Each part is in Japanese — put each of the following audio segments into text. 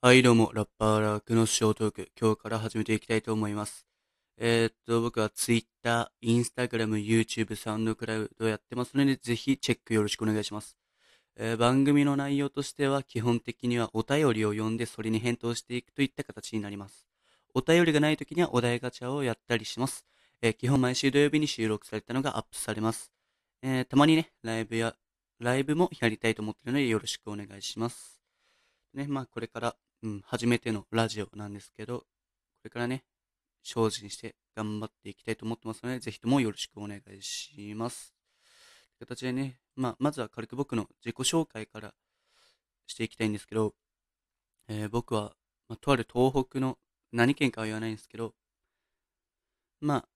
はい、どうも、ラッパーラークのショートーク、今日から始めていきたいと思います。えーっと、僕は Twitter、Instagram、YouTube、サウンドクラウドやってますので、ぜひチェックよろしくお願いします。えー番組の内容としては、基本的にはお便りを読んで、それに返答していくといった形になります。お便りがない時にはお題ガチャをやったりします。えー基本毎週土曜日に収録されたのがアップされます。えたまにね、ライブや、ライブもやりたいと思ってるので、よろしくお願いします。ね、まあこれから、うん、初めてのラジオなんですけど、これからね、精進して頑張っていきたいと思ってますので、ぜひともよろしくお願いします。という形でね、まあ、まずは軽く僕の自己紹介からしていきたいんですけど、えー僕は、まあ、とある東北の何県かは言わないんですけど、まあ、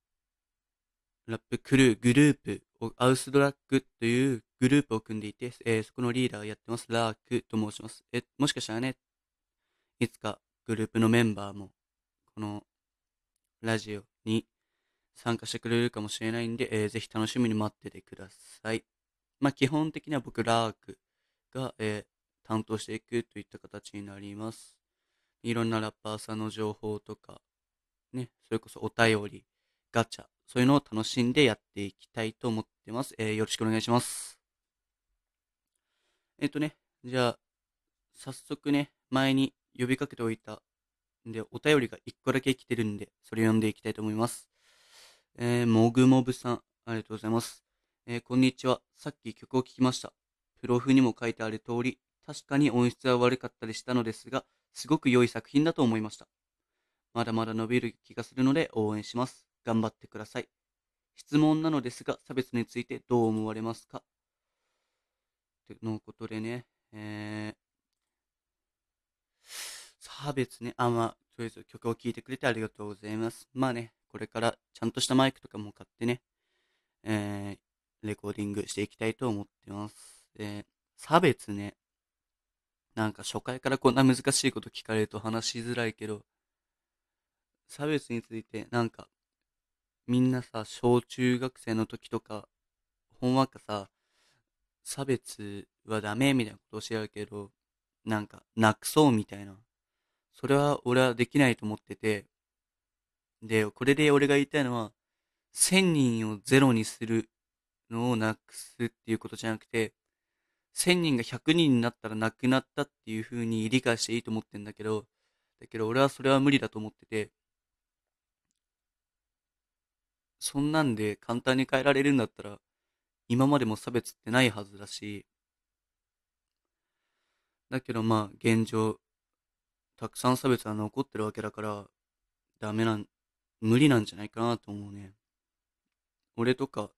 ラップクルー、グループを、アウスドラッグというグループを組んでいて、えーそこのリーダーをやってます、ラークと申します。え、もしかしたらね、いつかグループのメンバーも、このラジオに参加してくれるかもしれないんで、えーぜひ楽しみに待っててください。まあ、基本的には僕、ラークが、えー担当していくといった形になります。いろんなラッパーさんの情報とか、ね、それこそお便り、ガチャ、そういうのを楽しんでやっていきたいと思ってます。えーよろしくお願いします。えっ、とね、じゃあ、早速ね、前に呼びかけておいたんで、お便りが1個だけ来てるんで、それ読んでいきたいと思います。えー、もぐもぶさん、ありがとうございます。えーこんにちは。さっき曲を聴きました。プロフにも書いてある通り、確かに音質は悪かったりしたのですが、すごく良い作品だと思いました。まだまだ伸びる気がするので応援します。頑張ってください。質問なのですが、差別についてどう思われますか？ってのことでね、えー、差別ね、あ、まあ、とりあえず曲を聴いてくれてありがとうございます。まあね、これからちゃんとしたマイクとかも買ってね、えー、レコーディングしていきたいと思ってます。で、差別ね、なんか初回からこんな難しいこと聞かれると話しづらいけど、差別についてなんか、みんなさ、小中学生の時とか、ほんわかさ、差別はダメみたいなことを教えるけど、なんか、なくそうみたいな。それは俺はできないと思ってて、で、これで俺が言いたいのは、1000人をゼロにするのをなくすっていうことじゃなくて、1000人が100人になったらなくなったっていう風に理解していいと思ってんだけど、だけど俺はそれは無理だと思ってて、そんなんで簡単に変えられるんだったら、今までも差別ってないはずだし、だけどまあ現状、たくさん差別は残ってるわけだから、ダメなん、無理なんじゃないかなと思うね。俺とか、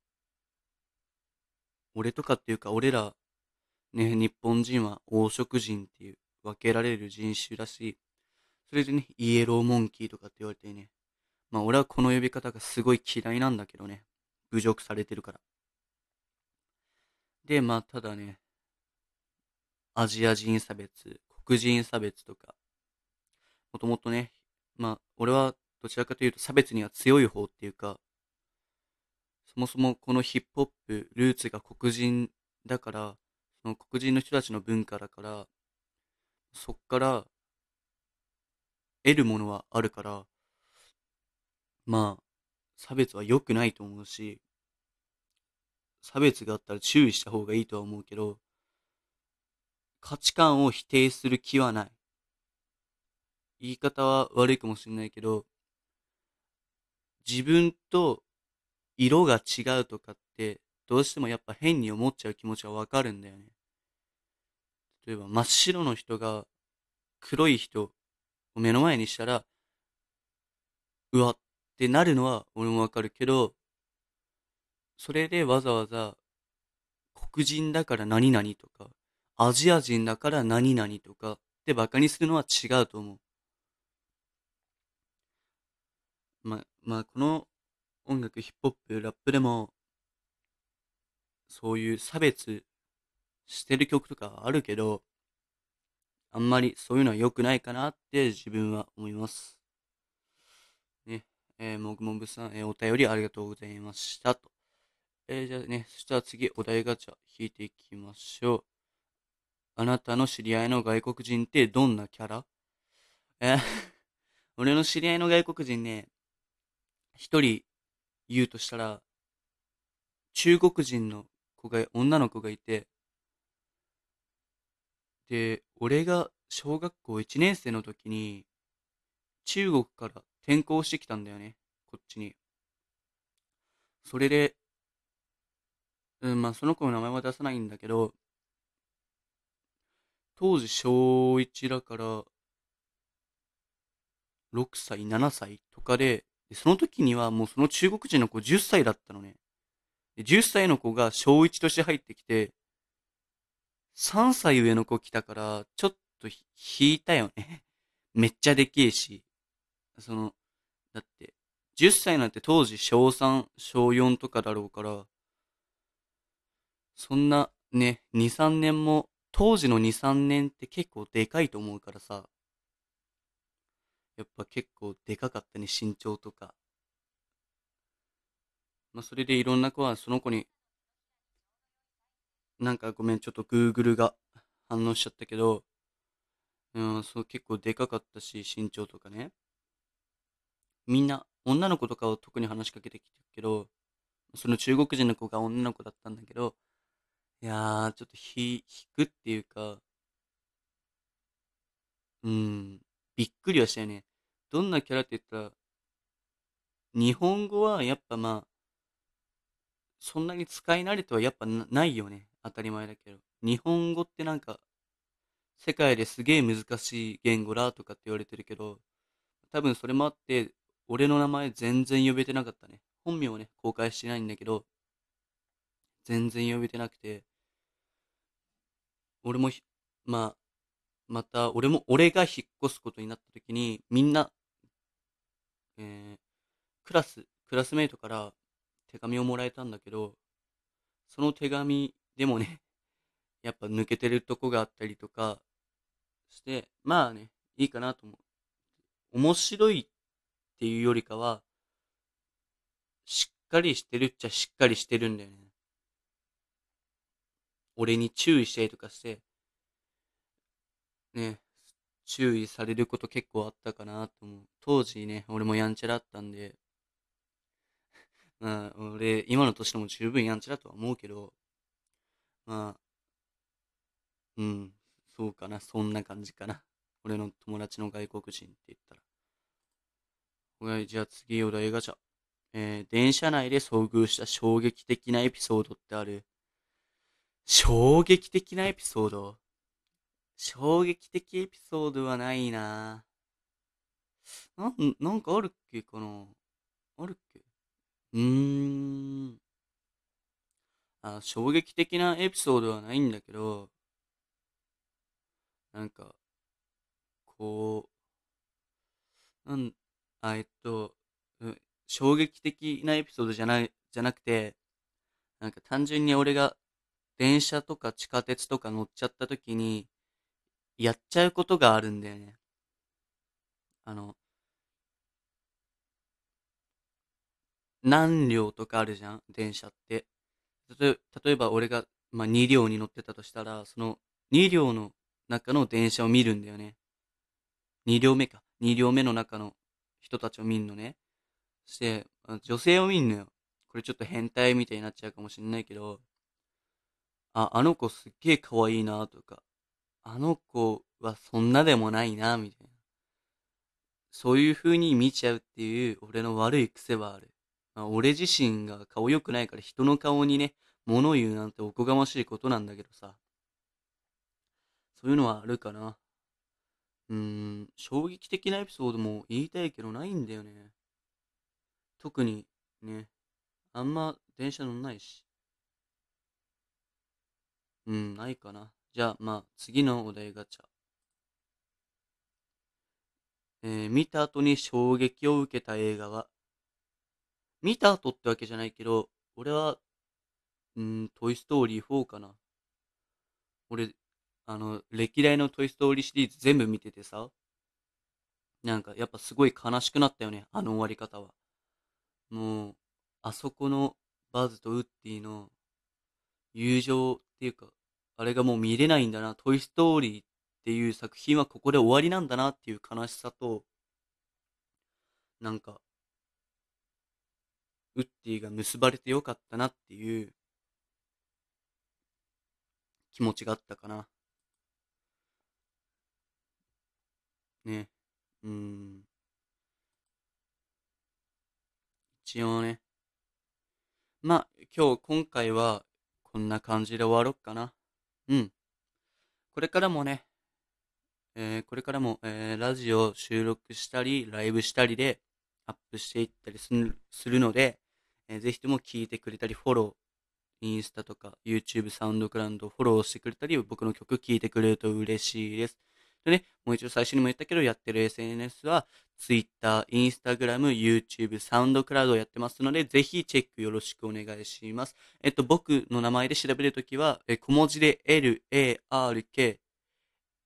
俺とかっていうか俺ら、ね、日本人は黄色人っていう分けられる人種だし、それでね、イエローモンキーとかって言われてね、まあ俺はこの呼び方がすごい嫌いなんだけどね、侮辱されてるから。で、まあただね、アジア人差別、黒人差別とか、もともとね、まあ俺はどちらかというと差別には強い方っていうか、そもそもこのヒップホップ、ルーツが黒人だから、その黒人の人たちの文化だから、そっから得るものはあるから、まあ、差別は良くないと思うし、差別があったら注意した方がいいとは思うけど、価値観を否定する気はない。言い方は悪いかもしれないけど、自分と色が違うとかって、どうしてもやっぱ変に思っちゃう気持ちはわかるんだよね。例えば真っ白の人が黒い人を目の前にしたら、うわってなるのは俺もわかるけど、それでわざわざ黒人だから何々とか、アジア人だから何々とかってバカにするのは違うと思う。ま、まあ、この音楽、ヒップホップ、ラップでも、そういう差別してる曲とかあるけど、あんまりそういうのは良くないかなって自分は思います。ね、えー、もぐもぐさん、えーお便りありがとうございましたと。えーじゃあね、そしたら次、お題ガチャ引いていきましょう。あなたの知り合いの外国人ってどんなキャラ？え、俺の知り合いの外国人ね、一人言うとしたら、中国人の子が、女の子がいて、で、俺が小学校1年生の時に、中国から転校してきたんだよね、こっちに。それで、うん、まあその子の名前は出さないんだけど、当時小1だから、6歳、7歳とかで、でその時にはもうその中国人の子10歳だったのね。で10歳の子が小1として入ってきて、3歳上の子来たから、ちょっと引いたよね。めっちゃでけえし。その、だって、10歳なんて当時小3、小4とかだろうから、そんなね、2、3年も、当時の2、3年って結構でかいと思うからさ、やっぱ結構でかかったね、身長とか。まあ、それでいろんな子はその子に、なんかごめん、ちょっと Google が反応しちゃったけど、うん、そう結構でかかったし、身長とかね。みんな、女の子とかを特に話しかけてきてるけど、その中国人の子が女の子だったんだけど、いやー、ちょっとひ、引くっていうか、うん、びっくりはしたよね。どんなキャラって言ったら、日本語はやっぱまあ、そんなに使い慣れてはやっぱないよね。当たり前だけど。日本語ってなんか、世界ですげえ難しい言語だとかって言われてるけど、多分それもあって、俺の名前全然呼べてなかったね。本名をね、公開してないんだけど、全然呼べてなくて、俺もまあ、また、俺も、俺が引っ越すことになった時に、みんな、えー、クラス、クラスメイトから手紙をもらえたんだけど、その手紙でもね、やっぱ抜けてるとこがあったりとかして、まあね、いいかなと思う。面白いっていうよりかは、しっかりしてるっちゃしっかりしてるんだよね。俺に注意してとかして、ね、注意されること結構あったかなと思う。当時ね、俺もやんちゃだったんで、まあ、俺、今の年でも十分やんちゃだとは思うけど、まあ、うん、そうかな、そんな感じかな。俺の友達の外国人って言ったら。はい、じゃあ次、お題ガチャ。えー、電車内で遭遇した衝撃的なエピソードってある？衝撃的なエピソード？衝撃的エピソードはないな。なん、なんかあるっけ？かなあるっけ？うーん。あ、衝撃的なエピソードはないんだけど、なんか、こう、なん、あ、えっと、衝撃的なエピソードじゃない、じゃなくて、なんか単純に俺が電車とか地下鉄とか乗っちゃった時に、やっちゃうことがあるんだよね。あの、何両とかあるじゃん？電車って。例えば俺が、まあ、2両に乗ってたとしたら、その2両の中の電車を見るんだよね。2両目か。2両目の中の人たちを見んのね。そして、女性を見んのよ。これちょっと変態みたいになっちゃうかもしんないけど、あ、あの子すっげえ可愛いなとか、あの子はそんなでもないな、みたいな。そういう風に見ちゃうっていう俺の悪い癖はある。まあ、俺自身が顔良くないから人の顔にね、物言うなんておこがましいことなんだけどさ。そういうのはあるかな。うーん、衝撃的なエピソードも言いたいけどないんだよね。特にね、あんま電車乗んないし。うん、ないかな。じゃあ、まあ、次のお題ガチャ。えー、見た後に衝撃を受けた映画は、見た後ってわけじゃないけど、俺は、うん、トイストーリー4かな。俺、あの、歴代のトイストーリーシリーズ全部見ててさ、なんかやっぱすごい悲しくなったよね、あの終わり方は。もう、あそこのバズとウッディの友情っていうか、あれがもう見れないんだな。トイストーリーっていう作品はここで終わりなんだなっていう悲しさと、なんか、ウッディが結ばれてよかったなっていう気持ちがあったかな。ね。うん。一応ね。まあ、今日、今回はこんな感じで終わろっかな。うん。これからもね、えー、これからも、えー、ラジオ収録したり、ライブしたりでアップしていったりするので、えー、ぜひとも聞いてくれたり、フォロー、インスタとか YouTube、サウンドクラウンドフォローしてくれたり、僕の曲聴いてくれると嬉しいです。でね、もう一度最初にも言ったけど、やってる SNS は Twitter、Instagram、YouTube、サウンドクラウドをやってますので、ぜひチェックよろしくお願いします。えっと、僕の名前で調べるときは、え小文字で L、A、R、K、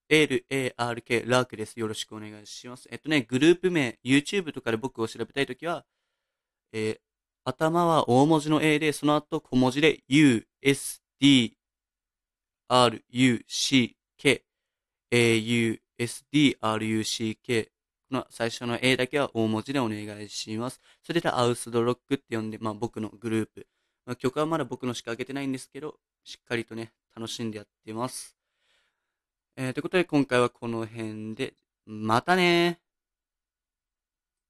L、A、R、K、ラークです。よろしくお願いします。えっとね、グループ名、YouTube とかで僕を調べたいときは、えー、頭は大文字の A で、その後小文字で U、S、D、R、U、C、AUSDRUCK の最初の A だけは大文字でお願いします。それでアウスドロックって呼んで、まあ僕のグループ。まあ、曲はまだ僕のしか上げてないんですけど、しっかりとね、楽しんでやってます。えー、ということで今回はこの辺で、またね